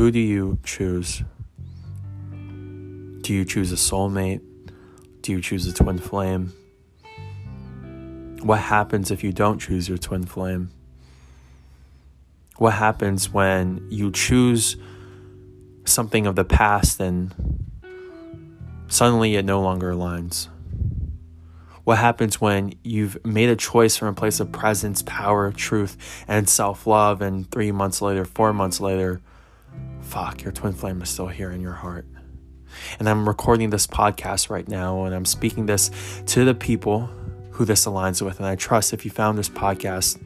Who do you choose? Do you choose a soulmate? Do you choose a twin flame? What happens if you don't choose your twin flame? What happens when you choose something of the past and suddenly it no longer aligns? What happens when you've made a choice from a place of presence, power, truth, and self love, and three months later, four months later, fuck, your twin flame is still here in your heart? And I'm recording this podcast right now, and I'm speaking this to the people who this aligns with. And I trust if you found this podcast,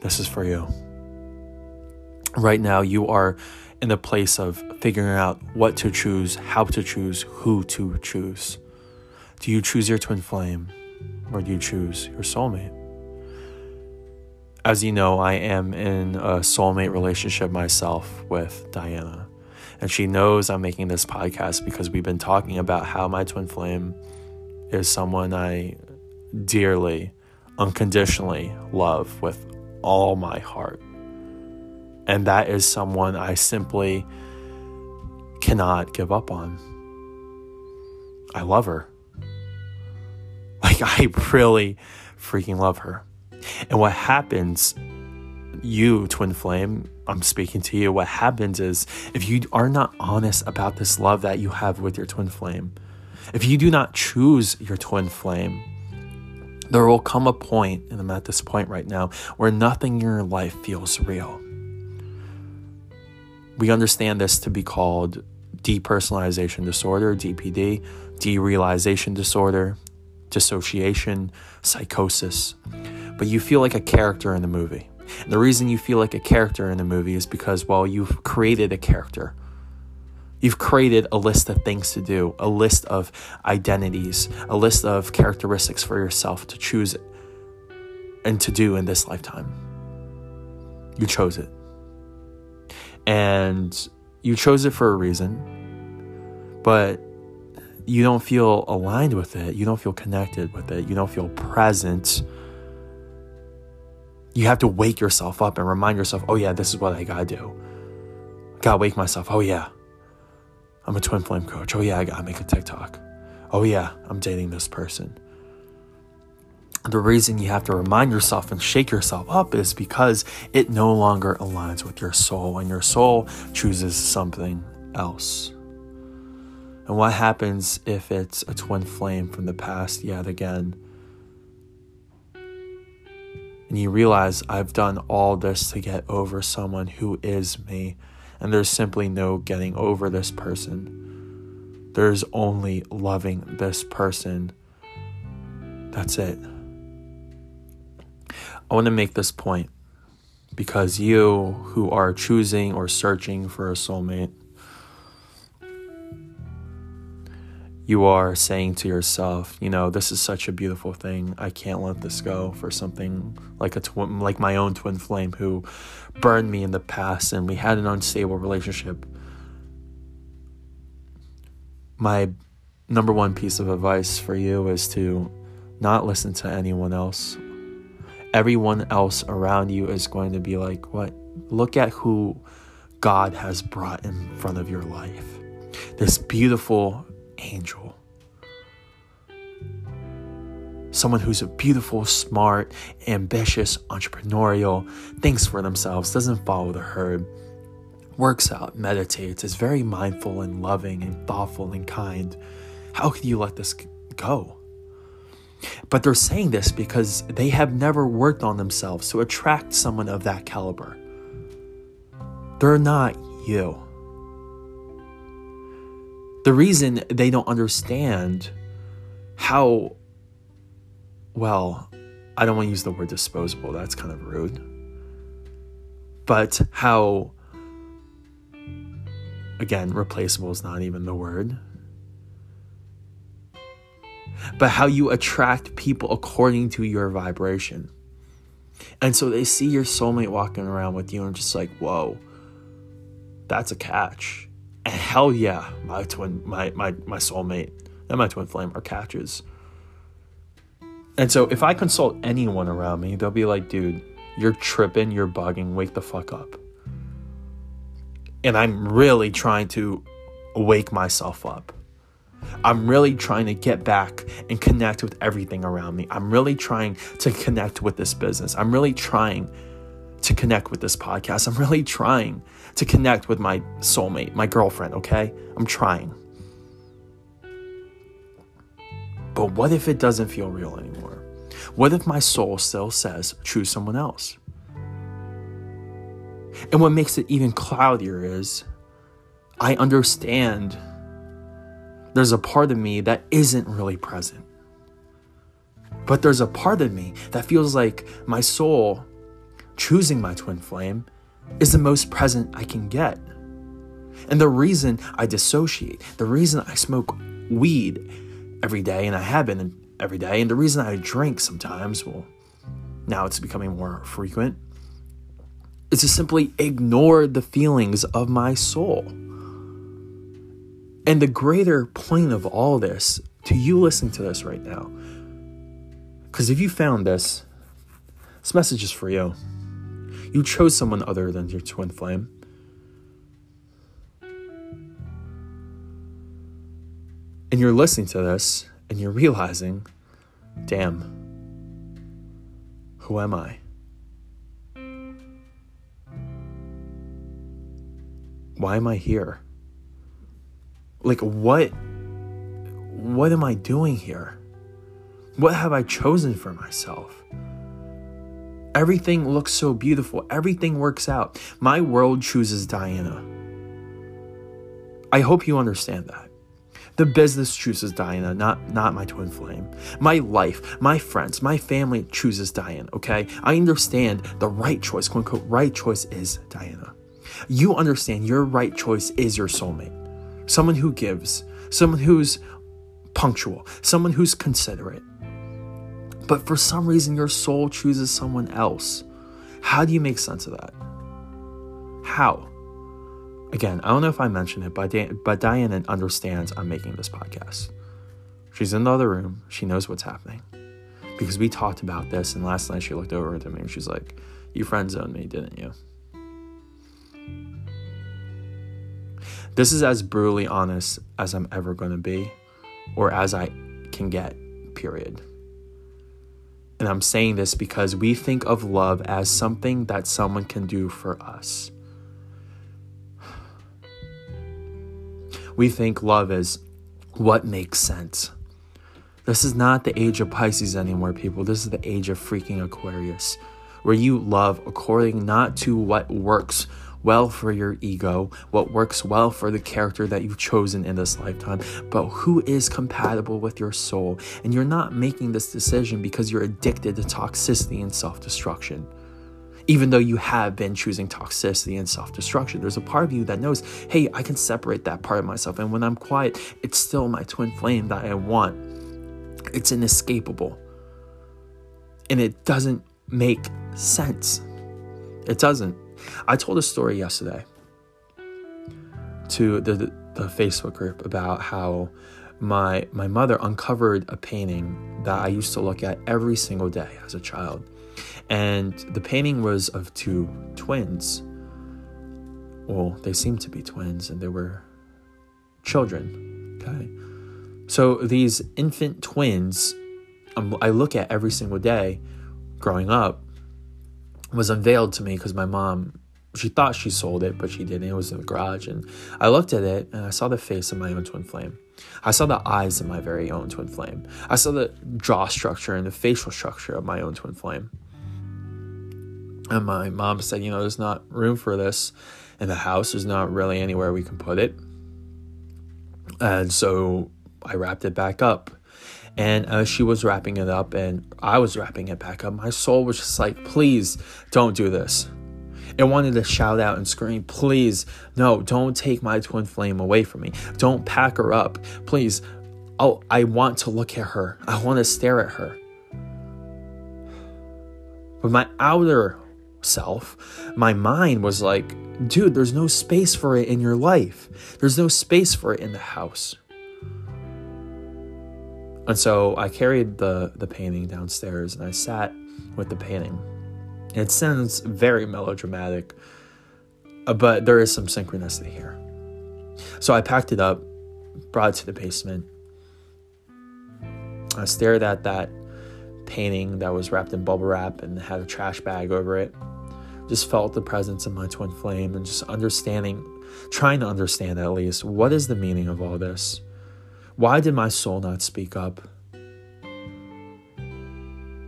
this is for you. Right now, you are in the place of figuring out what to choose, how to choose, who to choose. Do you choose your twin flame or do you choose your soulmate? As you know, I am in a soulmate relationship myself with Diana. And she knows I'm making this podcast because we've been talking about how my twin flame is someone I dearly, unconditionally love with all my heart. And that is someone I simply cannot give up on. I love her. Like, I really freaking love her. And what happens, you, twin flame, I'm speaking to you. What happens is if you are not honest about this love that you have with your twin flame, if you do not choose your twin flame, there will come a point, and I'm at this point right now, where nothing in your life feels real. We understand this to be called depersonalization disorder, DPD, derealization disorder, dissociation, psychosis. But you feel like a character in the movie. And the reason you feel like a character in the movie is because, well, you've created a character. You've created a list of things to do, a list of identities, a list of characteristics for yourself to choose and to do in this lifetime. You chose it. And you chose it for a reason, but you don't feel aligned with it. You don't feel connected with it. You don't feel present. You have to wake yourself up and remind yourself, oh, yeah, this is what I gotta do. gotta wake myself. Oh, yeah, I'm a twin flame coach. Oh, yeah, I gotta make a TikTok. Oh, yeah, I'm dating this person. The reason you have to remind yourself and shake yourself up is because it no longer aligns with your soul, and your soul chooses something else. And what happens if it's a twin flame from the past yet again? And you realize I've done all this to get over someone who is me, and there's simply no getting over this person. There's only loving this person. That's it. I want to make this point because you who are choosing or searching for a soulmate, you are saying to yourself, you know, this is such a beautiful thing. I can't let this go for something like a twin, like my own twin flame who burned me in the past and we had an unstable relationship. My number one piece of advice for you is to not listen to anyone else. Everyone else around you is going to be like, what? Look at who God has brought in front of your life. This beautiful angel. Someone who's a beautiful, smart, ambitious, entrepreneurial, thinks for themselves, doesn't follow the herd, works out, meditates, is very mindful and loving and thoughtful and kind. How could you let this go? But they're saying this because they have never worked on themselves to attract someone of that caliber. They're not you. The reason they don't understand how, well, I don't want to use the word disposable, that's kind of rude, but how, again, replaceable is not even the word, but how you attract people according to your vibration. And so they see your soulmate walking around with you and just like, whoa, that's a catch hell yeah, my twin, my my my soulmate and my twin flame are catches. And so if I consult anyone around me, they'll be like, dude, you're tripping, you're bugging, wake the fuck up. And I'm really trying to wake myself up. I'm really trying to get back and connect with everything around me. I'm really trying to connect with this business. I'm really trying to connect with this podcast. I'm really trying to connect with my soulmate, my girlfriend, okay? I'm trying. But what if it doesn't feel real anymore? What if my soul still says, choose someone else? And what makes it even cloudier is I understand there's a part of me that isn't really present. But there's a part of me that feels like my soul choosing my twin flame is the most present I can get. And the reason I dissociate, the reason I smoke weed every day, and I have been every day, and the reason I drink sometimes, well, now it's becoming more frequent, is to simply ignore the feelings of my soul. And the greater point of all this, to you listening to this right now, because if you found this, this message is for you. You chose someone other than your twin flame. And you're listening to this and you're realizing, damn, who am I? Why am I here? Like what what am I doing here? What have I chosen for myself? Everything looks so beautiful. Everything works out. My world chooses Diana. I hope you understand that. The business chooses Diana, not not my twin flame. My life, my friends, my family chooses Diana, okay? I understand the right choice, quote unquote, right choice is Diana. You understand your right choice is your soulmate. Someone who gives, someone who's punctual, someone who's considerate. But for some reason, your soul chooses someone else. How do you make sense of that? How? Again, I don't know if I mentioned it, but, Di- but Diana understands I'm making this podcast. She's in the other room. She knows what's happening. Because we talked about this, and last night she looked over to me and she's like, You friend zoned me, didn't you? This is as brutally honest as I'm ever going to be, or as I can get, period. And I'm saying this because we think of love as something that someone can do for us. We think love is what makes sense. This is not the age of Pisces anymore, people. This is the age of freaking Aquarius, where you love according not to what works well for your ego, what works well for the character that you've chosen in this lifetime, but who is compatible with your soul. And you're not making this decision because you're addicted to toxicity and self destruction even though you have been choosing toxicity and self destruction. There's a part of you that knows, hey, I can separate that part of myself. And when I'm quiet, it's still my twin flame that I want. It's inescapable. And it doesn't make sense. It doesn't. I told a story yesterday to the, the, the Facebook group about how my my mother uncovered a painting that I used to look at every single day as a child and the painting was of two twins. Well, they seemed to be twins and they were children. Okay. So these infant twins, um, I look at every single day growing up, was unveiled to me because my mom, she thought she sold it, but she didn't. It was in the garage. And I looked at it and I saw the face of my own twin flame. I saw the eyes of my very own twin flame. I saw the jaw structure and the facial structure of my own twin flame. And my mom said, you know, there's not room for this in the house. There's not really anywhere we can put it. And so I wrapped it back up. And as she was wrapping it up and I was wrapping it back up, my soul was just like, please don't do this. It wanted to shout out and scream, please, no, don't take my twin flame away from me. Don't pack her up. Please, oh, I want to look at her. I want to stare at her. But my outer self, my mind was like, dude, there's no space for it in your life. There's no space for it in the house. And so I carried the, the painting downstairs and I sat with the painting. It sounds very melodramatic. Uh, but there is some synchronicity here. So I packed it up, brought it to the basement. I stared at that painting that was wrapped in bubble wrap and had a trash bag over it. Just felt the presence of my twin flame and just understanding, trying to understand at least, what is the meaning of all this? Why did my soul not speak up?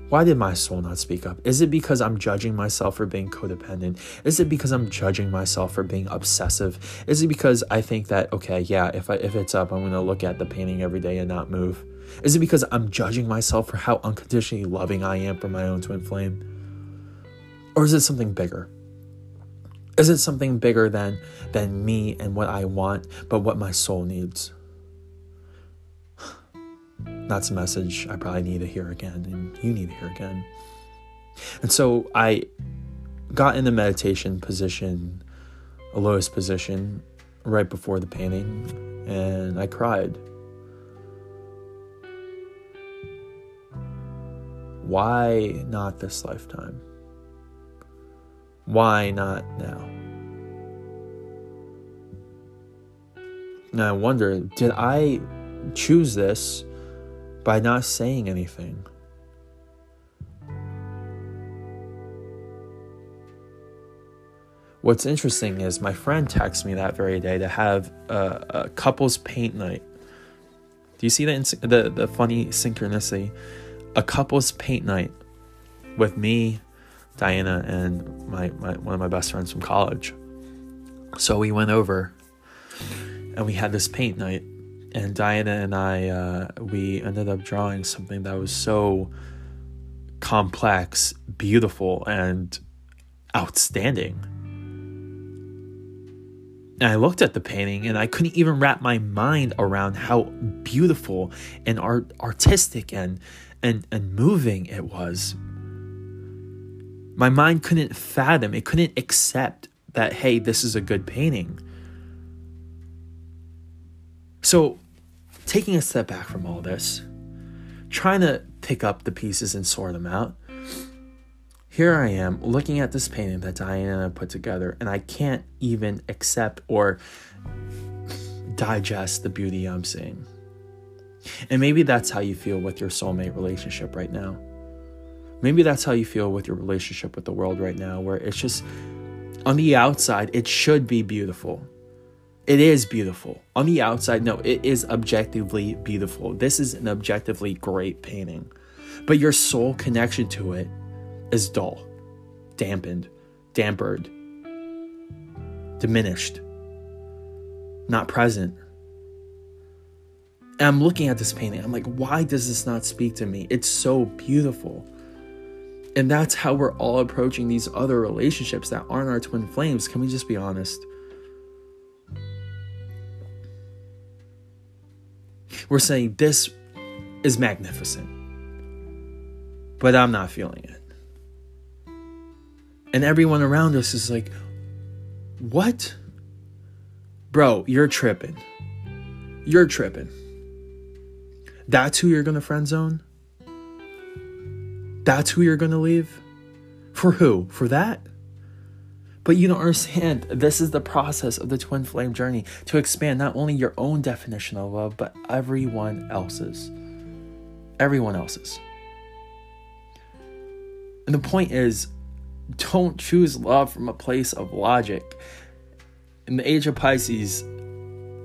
Why did my soul not speak up? Is it because I'm judging myself for being codependent? Is it because I'm judging myself for being obsessive? Is it because I think that okay, yeah, if I if it's up, I'm gonna look at the painting every day and not move? Is it because I'm judging myself for how unconditionally loving I am for my own twin flame? Or is it something bigger? Is it something bigger than than me and what I want, but what my soul needs? That's a message I probably need to hear again, and you need to hear again. And so I got in the meditation position, a lotus position, right before the painting, and I cried. Why not this lifetime? Why not now? And I wonder, did I choose this by not saying anything. What's interesting is my friend texted me that very day to have a, a couples paint night. Do you see the, the the funny synchronicity? A couples paint night with me, Diana, and my, my one of my best friends from college. So we went over and we had this paint night and Diana and I, uh, we ended up drawing something that was so complex, beautiful, and outstanding. And I looked at the painting and I couldn't even wrap my mind around how beautiful and art- artistic and, and, and moving it was. My mind couldn't fathom, it couldn't accept that, hey, this is a good painting. So, taking a step back from all this, trying to pick up the pieces and sort them out, here I am looking at this painting that Diana put together, and I can't even accept or digest the beauty I'm seeing. And maybe that's how you feel with your soulmate relationship right now. Maybe that's how you feel with your relationship with the world right now, where it's just on the outside, it should be beautiful. It is beautiful. On the outside, no, it is objectively beautiful. This is an objectively great painting. But your soul connection to it is dull, dampened, dampered, diminished, not present. And I'm looking at this painting. I'm like, why does this not speak to me? It's so beautiful. And that's how we're all approaching these other relationships that aren't our twin flames. Can we just be honest? We're saying this is magnificent, but I'm not feeling it. And everyone around us is like, what? Bro, you're tripping. You're tripping. That's who you're gonna friend zone? That's who you're gonna leave? For who? For that? But you don't understand. This is the process of the twin flame journey to expand not only your own definition of love, but everyone else's. Everyone else's. And the point is, don't choose love from a place of logic. In the age of Pisces,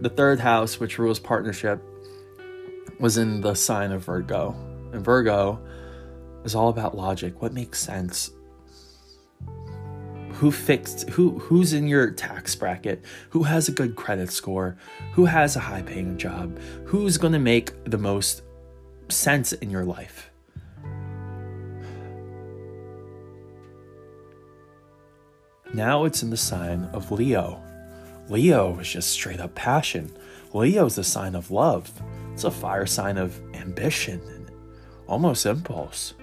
the third house, which rules partnership, was in the sign of Virgo. And Virgo is all about logic. What makes sense? Who fixed who who's in your tax bracket who has a good credit score who has a high paying job who's going to make the most sense in your life? Now it's in the sign of leo. Leo is just straight up passion. Leo is a sign of love. It's a fire sign of ambition and almost impulse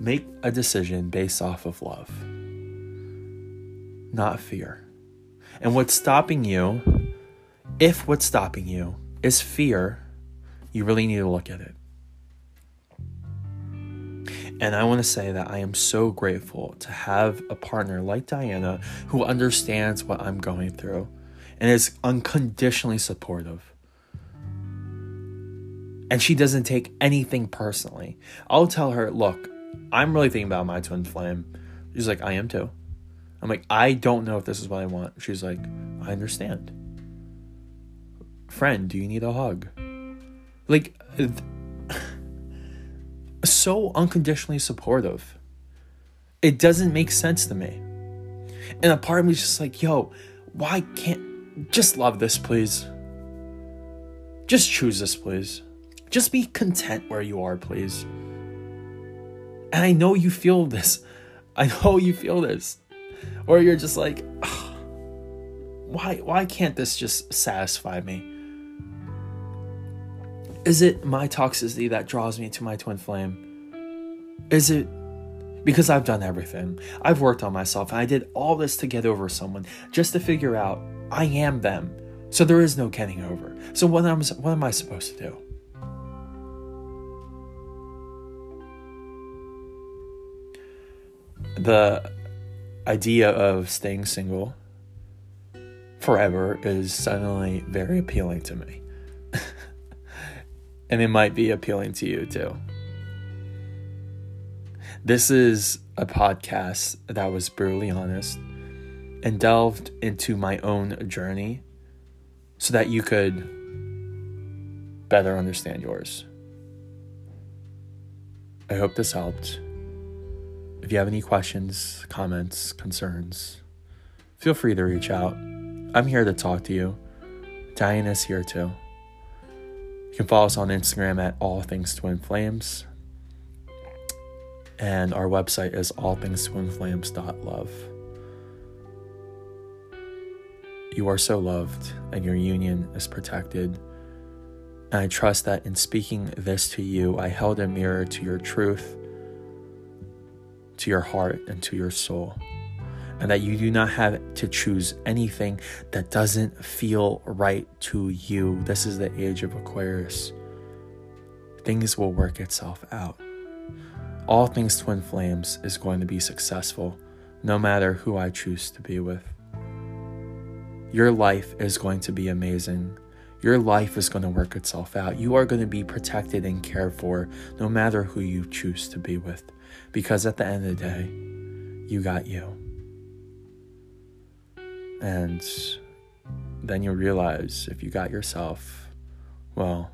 Make a decision based off of love, not fear. And what's stopping you, if what's stopping you is fear, you really need to look at it. And I want to say that I am so grateful to have a partner like Diana who understands what I'm going through and is unconditionally supportive. And she doesn't take anything personally. I'll tell her, look, I'm really thinking about my twin flame. She's like, I am too. I'm like, I don't know if this is what I want. She's like, I understand. Friend, do you need a hug? Like, so unconditionally supportive. It doesn't make sense to me. And a part of me is just like, yo, why can't just love this, please? Just choose this, please. Just be content where you are, please. And I know you feel this. I know you feel this. Or you're just like, why why can't this just satisfy me? Is it my toxicity that draws me to my twin flame? Is it because I've done everything? I've worked on myself and I did all this to get over someone just to figure out I am them. So there is no getting over. So what am what am I supposed to do? The idea of staying single forever is suddenly very appealing to me and it might be appealing to you too. This is a podcast that was brutally honest and delved into my own journey so that you could better understand yours. I hope this helped. If you have any questions, comments, concerns, feel free to reach out. I'm here to talk to you. Diana's here too. You can follow us on Instagram at All Things Twin Flames. And our website is allthingstwinflames.love. You are so loved, and your union is protected. And I trust that in speaking this to you, I held a mirror to your truth, to your heart, and to your soul and that you do not have to choose anything that doesn't feel right to you. This is the age of Aquarius. Things will work itself out. All things twin flames is going to be successful no matter who I choose to be with. Your life is going to be amazing. Your life is going to work itself out. You are going to be protected and cared for no matter who you choose to be with. Because at the end of the day, you got you. And then you'll realize if you got yourself, well,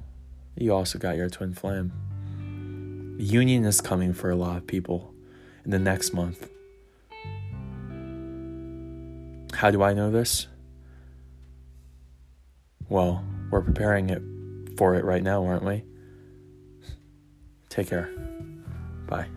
you also got your twin flame. Union is coming for a lot of people in the next month. How do I know this? Well, we're preparing it for it right now, aren't we? Take care. Bye.